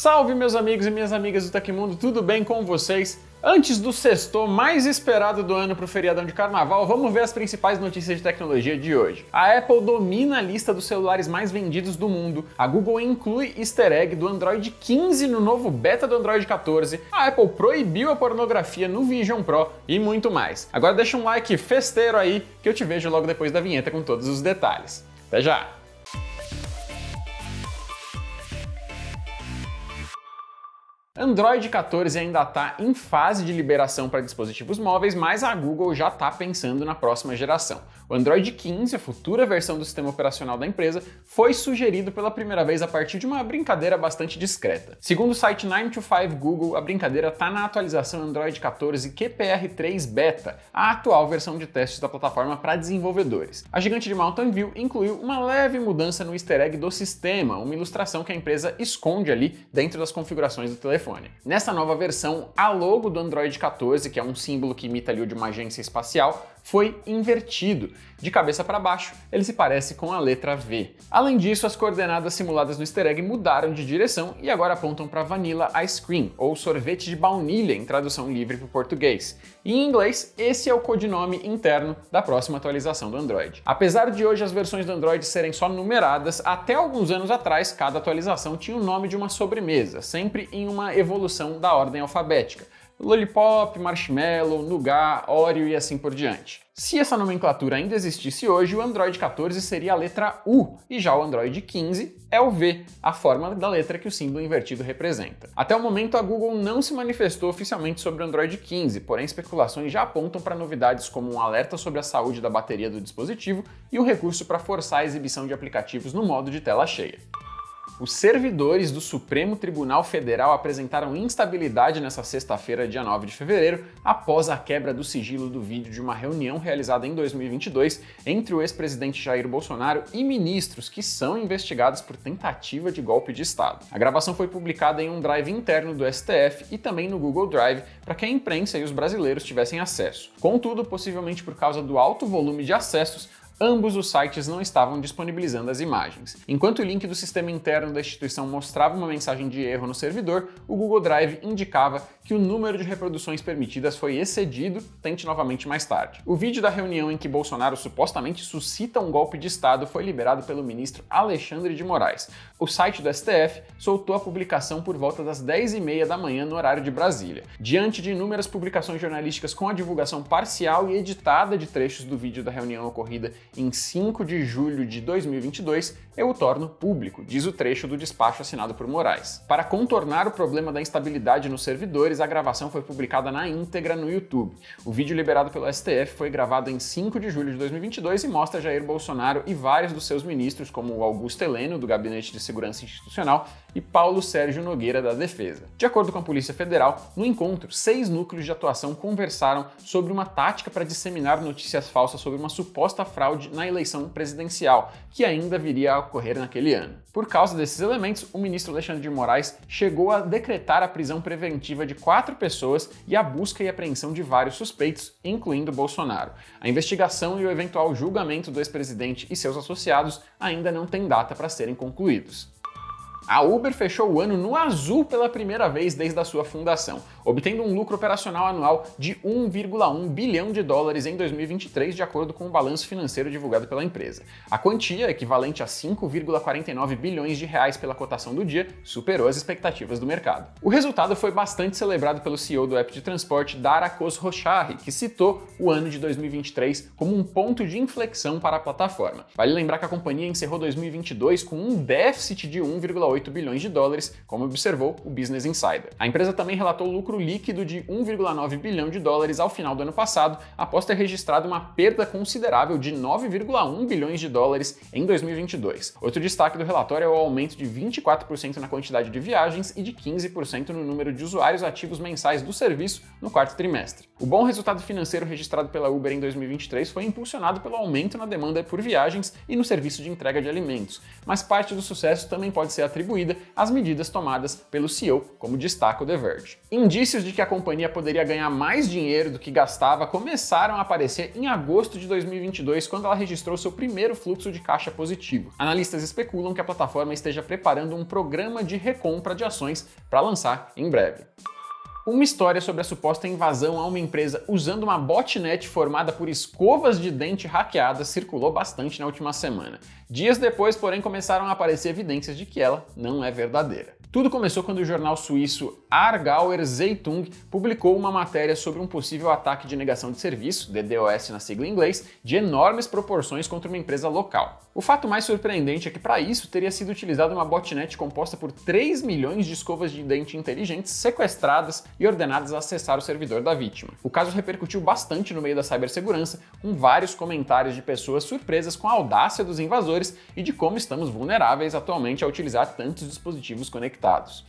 Salve meus amigos e minhas amigas do Tecmundo, tudo bem com vocês? Antes do sexto mais esperado do ano para o feriadão de carnaval, vamos ver as principais notícias de tecnologia de hoje. A Apple domina a lista dos celulares mais vendidos do mundo, a Google inclui easter egg do Android 15 no novo beta do Android 14, a Apple proibiu a pornografia no Vision Pro e muito mais. Agora deixa um like festeiro aí que eu te vejo logo depois da vinheta com todos os detalhes. Até já! Android 14 ainda está em fase de liberação para dispositivos móveis, mas a Google já está pensando na próxima geração. O Android 15, a futura versão do sistema operacional da empresa, foi sugerido pela primeira vez a partir de uma brincadeira bastante discreta. Segundo o site 925 Google, a brincadeira está na atualização Android 14 QPR3 Beta, a atual versão de testes da plataforma para desenvolvedores. A gigante de Mountain View incluiu uma leve mudança no easter egg do sistema, uma ilustração que a empresa esconde ali dentro das configurações do telefone. Nessa nova versão, a logo do Android 14, que é um símbolo que imita ali o de uma agência espacial, foi invertido. De cabeça para baixo, ele se parece com a letra V. Além disso, as coordenadas simuladas no easter egg mudaram de direção e agora apontam para Vanilla Ice Cream, ou sorvete de baunilha em tradução livre para o português. Em inglês, esse é o codinome interno da próxima atualização do Android. Apesar de hoje as versões do Android serem só numeradas, até alguns anos atrás cada atualização tinha o nome de uma sobremesa, sempre em uma evolução da ordem alfabética. Lollipop, Marshmallow, Nougat, Oreo e assim por diante. Se essa nomenclatura ainda existisse hoje, o Android 14 seria a letra U e já o Android 15 é o V, a forma da letra que o símbolo invertido representa. Até o momento, a Google não se manifestou oficialmente sobre o Android 15, porém especulações já apontam para novidades como um alerta sobre a saúde da bateria do dispositivo e um recurso para forçar a exibição de aplicativos no modo de tela cheia. Os servidores do Supremo Tribunal Federal apresentaram instabilidade nesta sexta-feira, dia 9 de fevereiro, após a quebra do sigilo do vídeo de uma reunião realizada em 2022 entre o ex-presidente Jair Bolsonaro e ministros que são investigados por tentativa de golpe de Estado. A gravação foi publicada em um drive interno do STF e também no Google Drive para que a imprensa e os brasileiros tivessem acesso. Contudo, possivelmente por causa do alto volume de acessos, ambos os sites não estavam disponibilizando as imagens. Enquanto o link do sistema interno da instituição mostrava uma mensagem de erro no servidor, o Google Drive indicava que o número de reproduções permitidas foi excedido, tente novamente mais tarde. O vídeo da reunião em que Bolsonaro supostamente suscita um golpe de Estado foi liberado pelo ministro Alexandre de Moraes. O site do STF soltou a publicação por volta das 10h30 da manhã no horário de Brasília. Diante de inúmeras publicações jornalísticas com a divulgação parcial e editada de trechos do vídeo da reunião ocorrida em 5 de julho de 2022, eu o torno público, diz o trecho do despacho assinado por Moraes. Para contornar o problema da instabilidade nos servidores, a gravação foi publicada na íntegra no YouTube. O vídeo liberado pelo STF foi gravado em 5 de julho de 2022 e mostra Jair Bolsonaro e vários dos seus ministros, como o Augusto Heleno, do Gabinete de Segurança Institucional, e Paulo Sérgio Nogueira, da Defesa. De acordo com a Polícia Federal, no encontro, seis núcleos de atuação conversaram sobre uma tática para disseminar notícias falsas sobre uma suposta fraude na eleição presidencial, que ainda viria a ocorrer naquele ano. Por causa desses elementos, o ministro Alexandre de Moraes chegou a decretar a prisão preventiva de quatro pessoas e a busca e apreensão de vários suspeitos, incluindo Bolsonaro. A investigação e o eventual julgamento do ex-presidente e seus associados ainda não têm data para serem concluídos. A Uber fechou o ano no azul pela primeira vez desde a sua fundação, obtendo um lucro operacional anual de 1,1 bilhão de dólares em 2023, de acordo com o balanço financeiro divulgado pela empresa. A quantia, equivalente a 5,49 bilhões de reais pela cotação do dia, superou as expectativas do mercado. O resultado foi bastante celebrado pelo CEO do app de transporte, Dara Khosrowshahi, que citou o ano de 2023 como um ponto de inflexão para a plataforma. Vale lembrar que a companhia encerrou 2022 com um déficit de 1,8 1,8 bilhões de dólares, como observou o Business Insider. A empresa também relatou lucro líquido de 1,9 bilhão de dólares ao final do ano passado, após ter registrado uma perda considerável de 9,1 bilhões de dólares em 2022. Outro destaque do relatório é o aumento de 24% na quantidade de viagens e de 15% no número de usuários ativos mensais do serviço no quarto trimestre. O bom resultado financeiro registrado pela Uber em 2023 foi impulsionado pelo aumento na demanda por viagens e no serviço de entrega de alimentos, mas parte do sucesso também pode ser atribuído atribuída às medidas tomadas pelo CEO, como destaca o The Verge. Indícios de que a companhia poderia ganhar mais dinheiro do que gastava começaram a aparecer em agosto de 2022, quando ela registrou seu primeiro fluxo de caixa positivo. Analistas especulam que a plataforma esteja preparando um programa de recompra de ações para lançar em breve. Uma história sobre a suposta invasão a uma empresa usando uma botnet formada por escovas de dente hackeadas circulou bastante na última semana. Dias depois, porém, começaram a aparecer evidências de que ela não é verdadeira. Tudo começou quando o jornal suíço Argauer Zeitung publicou uma matéria sobre um possível ataque de negação de serviço, DDoS na sigla em inglês, de enormes proporções contra uma empresa local. O fato mais surpreendente é que para isso teria sido utilizada uma botnet composta por 3 milhões de escovas de dente inteligentes sequestradas e ordenadas a acessar o servidor da vítima. O caso repercutiu bastante no meio da cibersegurança, com vários comentários de pessoas surpresas com a audácia dos invasores e de como estamos vulneráveis atualmente a utilizar tantos dispositivos conectados.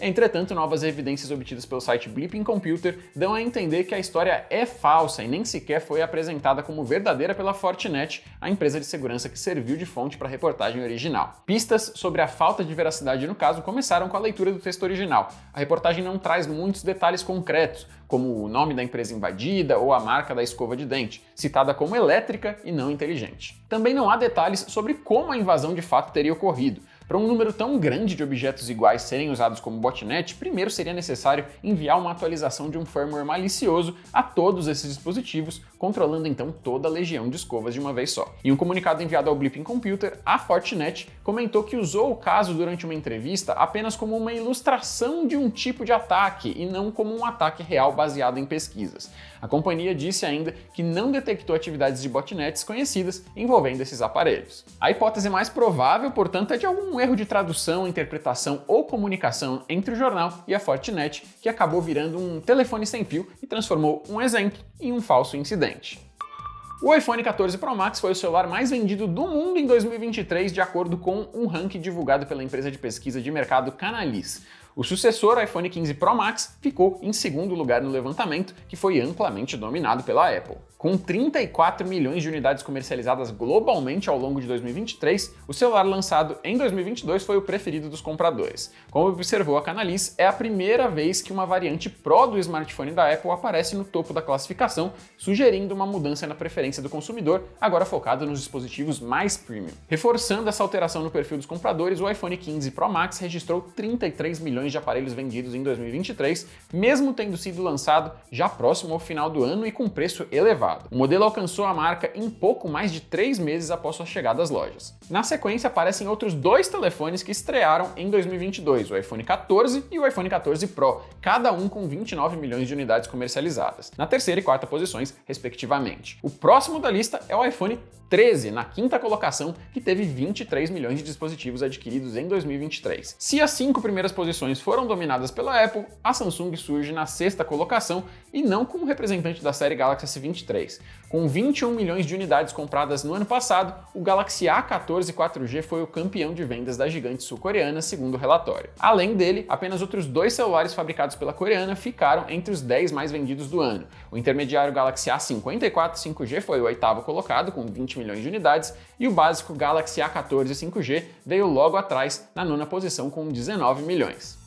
Entretanto, novas evidências obtidas pelo site Blipping Computer dão a entender que a história é falsa e nem sequer foi apresentada como verdadeira pela Fortinet, a empresa de segurança que serviu de fonte para a reportagem original. Pistas sobre a falta de veracidade no caso começaram com a leitura do texto original. A reportagem não traz muitos detalhes concretos, como o nome da empresa invadida ou a marca da escova de dente, citada como elétrica e não inteligente. Também não há detalhes sobre como a invasão de fato teria ocorrido. Para um número tão grande de objetos iguais serem usados como botnet, primeiro seria necessário enviar uma atualização de um firmware malicioso a todos esses dispositivos, controlando então toda a legião de escovas de uma vez só. Em um comunicado enviado ao Blipping Computer, a Fortinet comentou que usou o caso durante uma entrevista apenas como uma ilustração de um tipo de ataque e não como um ataque real baseado em pesquisas. A companhia disse ainda que não detectou atividades de botnets conhecidas envolvendo esses aparelhos. A hipótese mais provável, portanto, é de algum erro de tradução, interpretação ou comunicação entre o jornal e a Fortinet, que acabou virando um telefone sem fio e transformou um exemplo em um falso incidente. O iPhone 14 Pro Max foi o celular mais vendido do mundo em 2023, de acordo com um ranking divulgado pela empresa de pesquisa de mercado Canalys. O sucessor, iPhone 15 Pro Max, ficou em segundo lugar no levantamento, que foi amplamente dominado pela Apple. Com 34 milhões de unidades comercializadas globalmente ao longo de 2023, o celular lançado em 2022 foi o preferido dos compradores. Como observou a Canalys, é a primeira vez que uma variante Pro do smartphone da Apple aparece no topo da classificação, sugerindo uma mudança na preferência do consumidor, agora focado nos dispositivos mais premium. Reforçando essa alteração no perfil dos compradores, o iPhone 15 Pro Max registrou 33 milhões de aparelhos vendidos em 2023, mesmo tendo sido lançado já próximo ao final do ano e com preço elevado. O modelo alcançou a marca em pouco mais de três meses após sua chegada às lojas. Na sequência, aparecem outros dois telefones que estrearam em 2022, o iPhone 14 e o iPhone 14 Pro, cada um com 29 milhões de unidades comercializadas, na terceira e quarta posições, respectivamente. O próximo da lista é o iPhone 13, na quinta colocação, que teve 23 milhões de dispositivos adquiridos em 2023. Se as cinco primeiras posições foram dominadas pela Apple, a Samsung surge na sexta colocação e não como representante da série Galaxy S23. Com 21 milhões de unidades compradas no ano passado, o Galaxy A14 4G foi o campeão de vendas da gigante sul-coreana, segundo o relatório. Além dele, apenas outros dois celulares fabricados pela coreana ficaram entre os 10 mais vendidos do ano. O intermediário Galaxy A54 5G foi o oitavo colocado, com 20 milhões de unidades, e o básico Galaxy A14 5G veio logo atrás, na nona posição, com 19 milhões.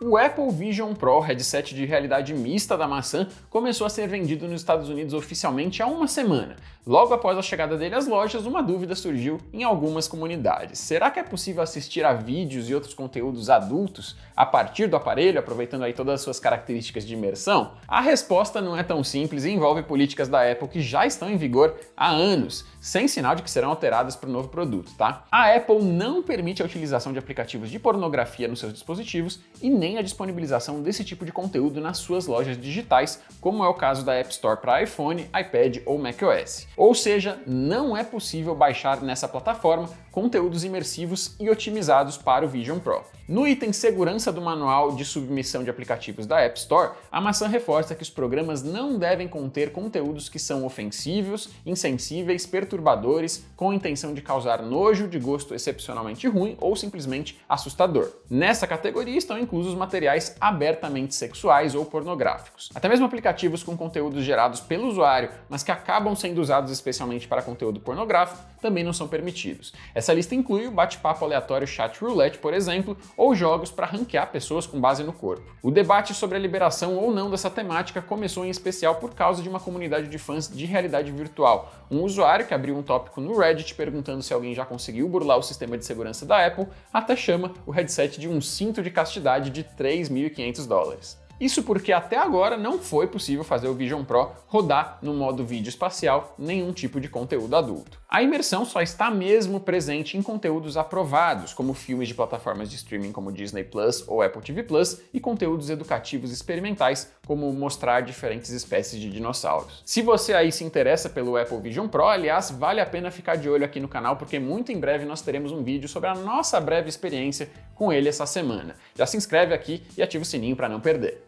O Apple Vision Pro, headset de realidade mista da maçã, começou a ser vendido nos Estados Unidos oficialmente há uma semana. Logo após a chegada dele às lojas, uma dúvida surgiu em algumas comunidades. Será que é possível assistir a vídeos e outros conteúdos adultos a partir do aparelho, aproveitando aí todas as suas características de imersão? A resposta não é tão simples e envolve políticas da Apple que já estão em vigor há anos, sem sinal de que serão alteradas para o novo produto, tá? A Apple não permite a utilização de aplicativos de pornografia nos seus dispositivos e nem a disponibilização desse tipo de conteúdo nas suas lojas digitais, como é o caso da App Store para iPhone, iPad ou macOS. Ou seja, não é possível baixar nessa plataforma conteúdos imersivos e otimizados para o Vision Pro. No item Segurança do Manual de Submissão de Aplicativos da App Store, a maçã reforça que os programas não devem conter conteúdos que são ofensivos, insensíveis, perturbadores, com intenção de causar nojo, de gosto excepcionalmente ruim ou simplesmente assustador. Nessa categoria estão inclusos materiais abertamente sexuais ou pornográficos. Até mesmo aplicativos com conteúdos gerados pelo usuário, mas que acabam sendo usados especialmente para conteúdo pornográfico, também não são permitidos. Essa lista inclui o bate-papo aleatório chat roulette, por exemplo, ou jogos para ranquear pessoas com base no corpo. O debate sobre a liberação ou não dessa temática começou em especial por causa de uma comunidade de fãs de realidade virtual. Um usuário que abriu um tópico no Reddit perguntando se alguém já conseguiu burlar o sistema de segurança da Apple, até chama o headset de um cinto de castidade de 3.500 dólares. Isso porque até agora não foi possível fazer o Vision Pro rodar no modo vídeo espacial nenhum tipo de conteúdo adulto. A imersão só está mesmo presente em conteúdos aprovados, como filmes de plataformas de streaming como Disney Plus ou Apple TV Plus, e conteúdos educativos experimentais, como mostrar diferentes espécies de dinossauros. Se você aí se interessa pelo Apple Vision Pro, aliás, vale a pena ficar de olho aqui no canal, porque muito em breve nós teremos um vídeo sobre a nossa breve experiência com ele essa semana. Já se inscreve aqui e ativa o sininho para não perder.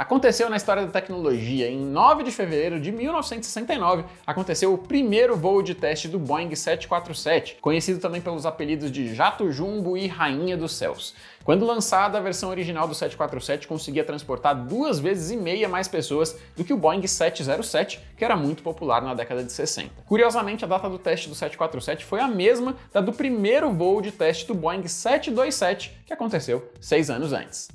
Aconteceu na história da tecnologia. Em 9 de fevereiro de 1969, aconteceu o primeiro voo de teste do Boeing 747, conhecido também pelos apelidos de Jato Jumbo e Rainha dos Céus. Quando lançada, a versão original do 747 conseguia transportar duas vezes e meia mais pessoas do que o Boeing 707, que era muito popular na década de 60. Curiosamente, a data do teste do 747 foi a mesma da do primeiro voo de teste do Boeing 727, que aconteceu seis anos antes.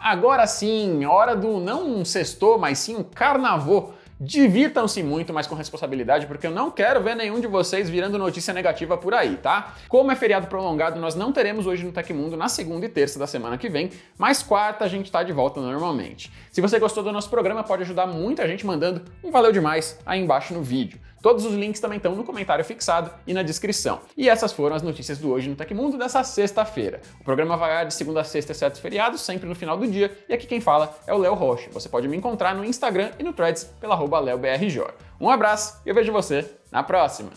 Agora sim, hora do não um sextor, mas sim um carnaval. Divirtam-se muito, mas com responsabilidade, porque eu não quero ver nenhum de vocês virando notícia negativa por aí, tá? Como é feriado prolongado, nós não teremos hoje no Tecmundo na segunda e terça da semana que vem, mas quarta a gente tá de volta normalmente. Se você gostou do nosso programa, pode ajudar muita gente mandando um valeu demais aí embaixo no vídeo. Todos os links também estão no comentário fixado e na descrição. E essas foram as notícias do Hoje no Tecmundo dessa sexta-feira. O programa vai de segunda a sexta, exceto feriado, sempre no final do dia. E aqui quem fala é o Léo Rocha. Você pode me encontrar no Instagram e no Threads pela arroba Um abraço e eu vejo você na próxima!